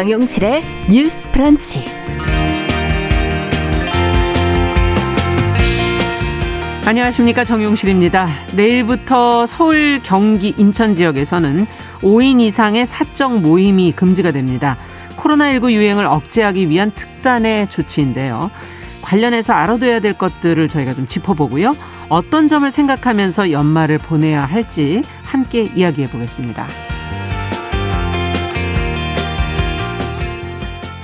정용실의 뉴스 브런치. 안녕하십니까 정용실입니다. 내일부터 서울, 경기, 인천 지역에서는 5인 이상의 사적 모임이 금지가 됩니다. 코로나19 유행을 억제하기 위한 특단의 조치인데요. 관련해서 알아둬야 될 것들을 저희가 좀 짚어보고요. 어떤 점을 생각하면서 연말을 보내야 할지 함께 이야기해 보겠습니다.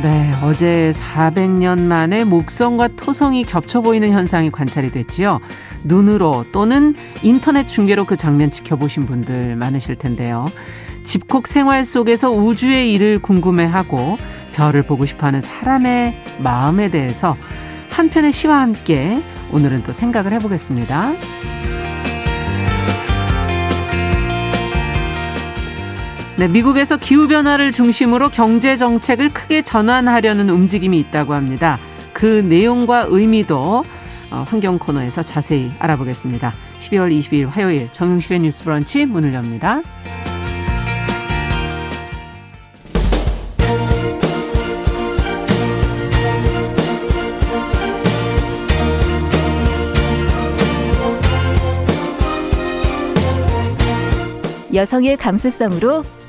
네, 어제 400년 만에 목성과 토성이 겹쳐 보이는 현상이 관찰이 됐지요. 눈으로 또는 인터넷 중계로 그 장면 지켜보신 분들 많으실 텐데요. 집콕 생활 속에서 우주의 일을 궁금해하고 별을 보고 싶어하는 사람의 마음에 대해서 한 편의 시와 함께 오늘은 또 생각을 해보겠습니다. 네, 미국에서 기후변화를 중심으로 경제 정책을 크게 전환하려는 움직임이 있다고 합니다. 그 내용과 의미도 어, 환경 코너에서 자세히 알아보겠습니다. 12월 22일 화요일 정용실의 뉴스 브런치 문을 엽니다. 여성의 감수성으로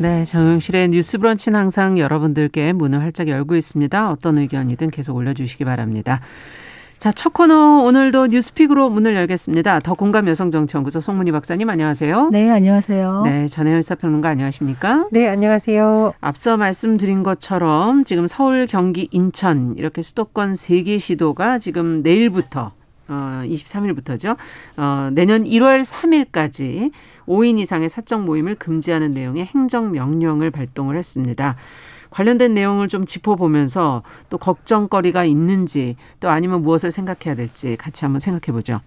네, 정영실의 뉴스 브런치는 항상 여러분들께 문을 활짝 열고 있습니다. 어떤 의견이든 계속 올려주시기 바랍니다. 자, 첫 코너 오늘도 뉴스픽으로 문을 열겠습니다. 더 공감 여성정치연구소 송문희 박사님 안녕하세요. 네, 안녕하세요. 네, 전혜연 사평론가 안녕하십니까? 네, 안녕하세요. 앞서 말씀드린 것처럼 지금 서울, 경기, 인천 이렇게 수도권 세 개 시도가 지금 내일부터 어 23일부터죠. 어 내년 1월 3일까지 5인 이상의 사적 모임을 금지하는 내용의 행정 명령을 발동을 했습니다. 관련된 내용을 좀 짚어보면서 또 걱정거리가 있는지 또 아니면 무엇을 생각해야 될지 같이 한번 생각해 보죠.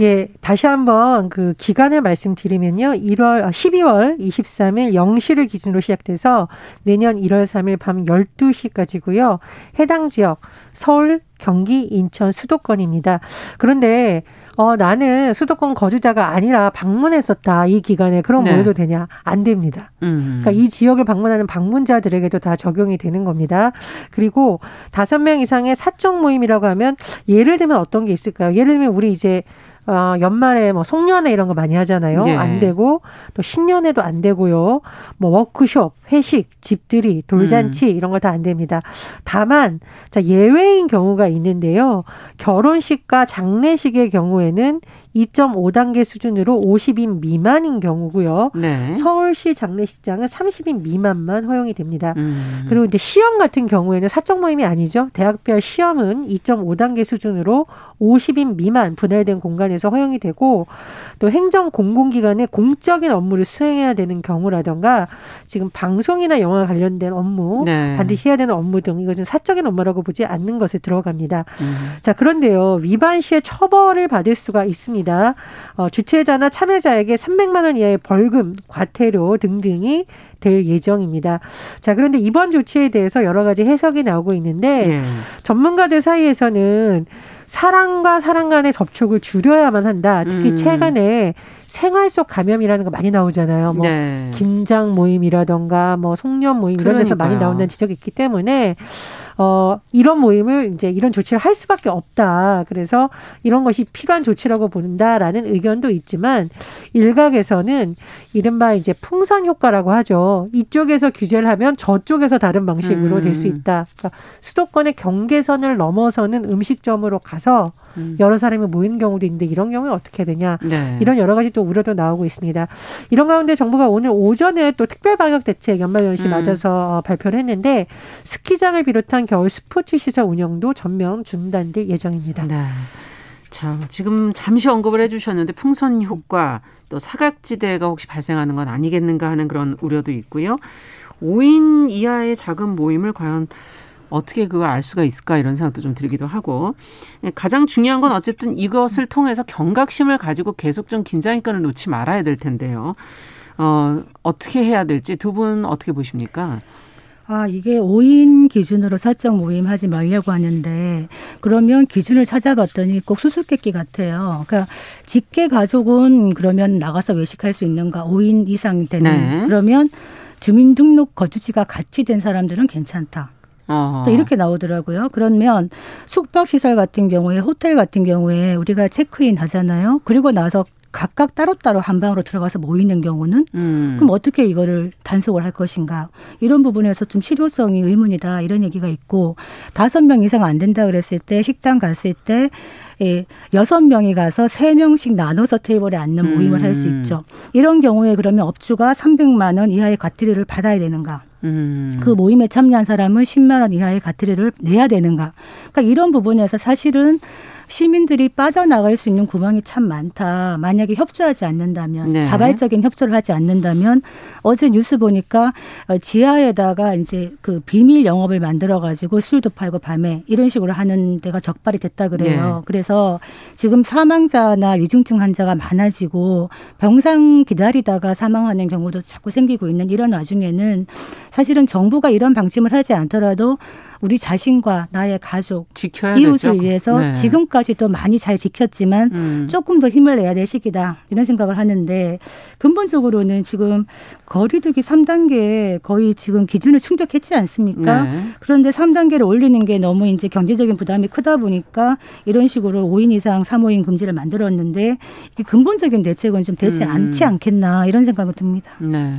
예, 다시 한번 그 기간을 말씀드리면요. 1월 12월 23일 0시를 기준으로 시작돼서 내년 1월 3일 밤 12시까지고요. 해당 지역 서울, 경기, 인천 수도권입니다. 그런데 어, 나는 수도권 거주자가 아니라 방문했었다. 이 기간에 그럼 네. 뭐 해도 되냐? 안 됩니다. 음. 그러니까 이 지역을 방문하는 방문자들에게도 다 적용이 되는 겁니다. 그리고 다섯 명 이상의 사적 모임이라고 하면 예를 들면 어떤 게 있을까요? 예를 들면 우리 이제 어, 연말에 뭐 송년회 이런 거 많이 하잖아요. 네. 안 되고 또 신년회도 안 되고요. 뭐 워크숍, 회식, 집들이, 돌잔치 음. 이런 거 다 안 됩니다. 다만 자 예외인 경우가 있는데요. 결혼식과 장례식의 경우에는 2.5단계 수준으로 50인 미만인 경우고요. 네. 서울시 장례식장은 30인 미만만 허용이 됩니다. 음. 그리고 이제 시험 같은 경우에는 사적 모임이 아니죠. 대학별 시험은 2.5단계 수준으로 50인 미만 분할된 공간에서 허용이 되고 또 행정 공공기관의 공적인 업무를 수행해야 되는 경우라던가 지금 방송이나 영화 관련된 업무 네. 반드시 해야 되는 업무 등 이것은 사적인 업무라고 보지 않는 것에 들어갑니다. 음. 자 그런데요 위반 시에 처벌을 받을 수가 있습니다. 있습니다. 어, 주최자나 참여자에게 300만 원 이하의 벌금, 과태료 등등이 될 예정입니다. 자, 그런데 이번 조치에 대해서 여러 가지 해석이 나오고 있는데 네. 전문가들 사이에서는 사람과 사람 간의 접촉을 줄여야만 한다. 특히 음. 최근에 생활 속 감염이라는 거 많이 나오잖아요. 뭐 네. 김장 모임이라던가 뭐 송년 모임 이런 데서 그러니까요. 많이 나온다는 지적이 있기 때문에 어, 이런 모임을 이제 이런 조치를 할 수밖에 없다. 그래서 이런 것이 필요한 조치라고 본다라는 의견도 있지만 일각에서는 이른바 이제 풍선 효과라고 하죠. 이쪽에서 규제를 하면 저쪽에서 다른 방식으로 될수 음. 있다. 그러니까 수도권의 경계선을 넘어서는 음식점으로 가서 음. 여러 사람이 모이는 경우도 있는데 이런 경우에 어떻게 되냐. 네. 이런 여러 가지 또 우려도 나오고 있습니다. 이런 가운데 정부가 오늘 오전에 또 특별 방역 대책 연말연시 음. 맞아서 발표를 했는데 스키장을 비롯한 겨울 스포츠 시설 운영도 전면 중단될 예정입니다. 네. 자, 지금 잠시 언급을 해주셨는데 풍선 효과 또 사각지대가 혹시 발생하는 건 아니겠는가 하는 그런 우려도 있고요. 5인 이하의 작은 모임을 과연 어떻게 그걸 알 수가 있을까 이런 생각도 좀 들기도 하고 예, 가장 중요한 건 어쨌든 이것을 통해서 경각심을 가지고 계속 좀 긴장의 끈을 놓지 말아야 될 텐데요. 어, 어떻게 해야 될지 두 분 어떻게 보십니까? 아, 이게 5인 기준으로 사적 모임 하지 말려고 하는데, 그러면 기준을 찾아봤더니 꼭 수수께끼 같아요. 그러니까, 직계 가족은 그러면 나가서 외식할 수 있는가? 5인 이상 되는. 네. 그러면 주민등록 거주지가 같이 된 사람들은 괜찮다. 어. 또 이렇게 나오더라고요. 그러면 숙박시설 같은 경우에, 호텔 같은 경우에 우리가 체크인 하잖아요. 그리고 나서 각각 따로따로 한 방으로 들어가서 모이는 경우는 음. 그럼 어떻게 이거를 단속을 할 것인가 이런 부분에서 좀 실효성이 의문이다 이런 얘기가 있고 다섯 명 이상 안 된다 그랬을 때 식당 갔을 때 예, 여섯 명이 가서 세 명씩 나눠서 테이블에 앉는 모임을 할수 음. 있죠. 이런 경우에 그러면 업주가 300만 원 이하의 과태료를 받아야 되는가? 음. 그 모임에 참여한 사람은 10만 원 이하의 과태료를 내야 되는가? 그러니까 이런 부분에서 사실은 시민들이 빠져나갈 수 있는 구멍이 참 많다. 만약에 협조하지 않는다면, 네. 자발적인 협조를 하지 않는다면, 어제 뉴스 보니까 어, 지하에다가 이제 그 비밀 영업을 만들어 가지고 술도 팔고 밤에 이런 식으로 하는 데가 적발이 됐다 그래요. 네. 그래서 지금 사망자나 위중증 환자가 많아지고 병상 기다리다가 사망하는 경우도 자꾸 생기고 있는 이런 와중에는 사실은 정부가 이런 방침을 하지 않더라도 우리 자신과 나의 가족, 이웃을 되죠. 위해서 네. 지금까지도 많이 잘 지켰지만 음. 조금 더 힘을 내야 될 시기다 이런 생각을 하는데 근본적으로는 지금 거리두기 3단계 거의 지금 기준을 충족했지 않습니까? 네. 그런데 3단계를 올리는 게 너무 이제 경제적인 부담이 크다 보니까 이런 식으로 5인 이상 3호인 금지를 만들었는데 이 근본적인 대책은 좀 되지 음. 않지 않겠나 이런 생각이 듭니다. 네.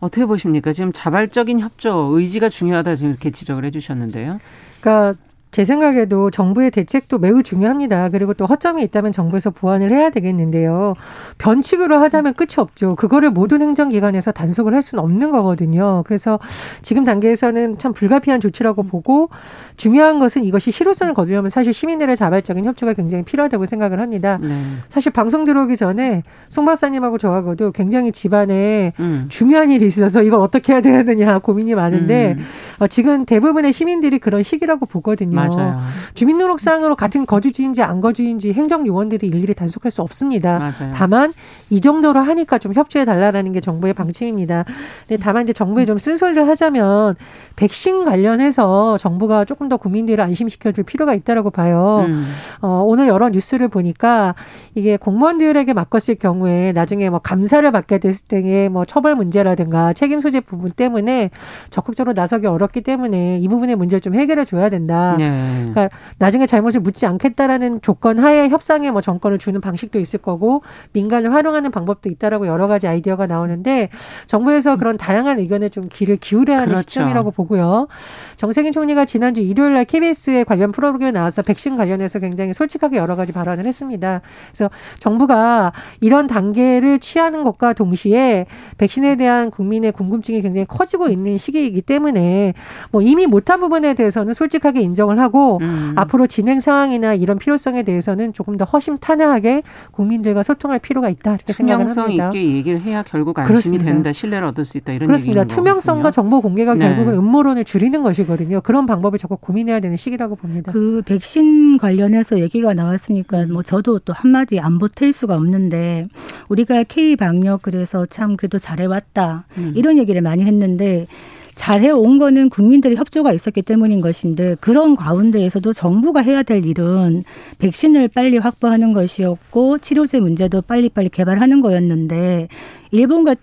어떻게 보십니까? 지금 자발적인 협조, 의지가 중요하다 지금 이렇게 지적을 해주셨는데요. 그러니까 제 생각에도 정부의 대책도 매우 중요합니다. 그리고 또 허점이 있다면 정부에서 보완을 해야 되겠는데요. 변칙으로 하자면 끝이 없죠. 그거를 모든 행정기관에서 단속을 할 수는 없는 거거든요. 그래서 지금 단계에서는 참 불가피한 조치라고 보고 중요한 것은 이것이 실효성을 거두려면 사실 시민들의 자발적인 협조가 굉장히 필요하다고 생각을 합니다. 네. 사실 방송 들어오기 전에 송 박사님하고 저하고도 굉장히 집안에 음. 중요한 일이 있어서 이걸 어떻게 해야 되느냐 고민이 많은데 음. 어, 지금 대부분의 시민들이 그런 시기라고 보거든요. 맞아요. 주민등록상으로 같은 거주지인지 안 거주인지 행정요원들이 일일이 단속할 수 없습니다. 맞아요. 다만 이 정도로 하니까 좀 협조해 달라라는 게 정부의 방침입니다. 근데 다만 이제 정부에 좀 쓴소리를 하자면 백신 관련해서 정부가 조금 더 국민들을 안심시켜 줄 필요가 있다라고 봐요. 음. 어, 오늘 여러 뉴스를 보니까 이게 공무원들에게 맡겼을 경우에 나중에 뭐 감사를 받게 됐을 때의 뭐 처벌 문제라든가 책임 소재 부분 때문에 적극적으로 나서기 어렵기 때문에 이 부분의 문제를 좀 해결해 줘야 된다. 네. 그러니까 나중에 잘못을 묻지 않겠다라는 조건 하에 협상에 뭐 정권을 주는 방식도 있을 거고 민간 을 활용하는 방법도 있다라고 여러 가지 아이디어가 나오는데 정부에서 그런 다양한 의견에 좀 귀를 기울여야 하는 그렇죠. 시점이라고 보고요. 정세균 총리가 지난주 일요일 날 KBS에 관련 프로그램에 나와서 백신 관련해서 굉장히 솔직하게 여러 가지 발언을 했습니다. 그래서 정부가 이런 단계를 취하는 것과 동시에 백신에 대한 국민의 궁금증이 굉장히 커지고 있는 시기이기 때문에 뭐 이미 못한 부분에 대해서는 솔직하게 인정을 하고 음. 앞으로 진행 상황이나 이런 필요성에 대해서는 조금 더 허심탄회하게 국민들과 소통할 필요가 있다 이렇게 생각을 투명성 합니다. 있게 얘기를 해야 결국 안심이 그렇습니다. 된다, 신뢰를 얻을 수 있다 이런 그렇습니다. 투명성과. 정보 공개가 네. 결국은 음모론을 줄이는 것이거든요. 그런 방법을 적극 고민해야 되는 시기라고 봅니다. 그 백신 관련해서 얘기가 나왔으니까 뭐 저도 또 한마디 안 보탤 수가 없는데 우리가 K 방역 그래서 참 그래도 잘해왔다 음. 이런 얘기를 많이 했는데 잘해온 거는 국민들의 협조가 있었기 때문인 것인데 그런 가운데에서도 정부가 해야 될 일은 백신을 빨리 확보하는 것이었고 치료제 문제도 빨리빨리 개발하는 거였는데 일본 같은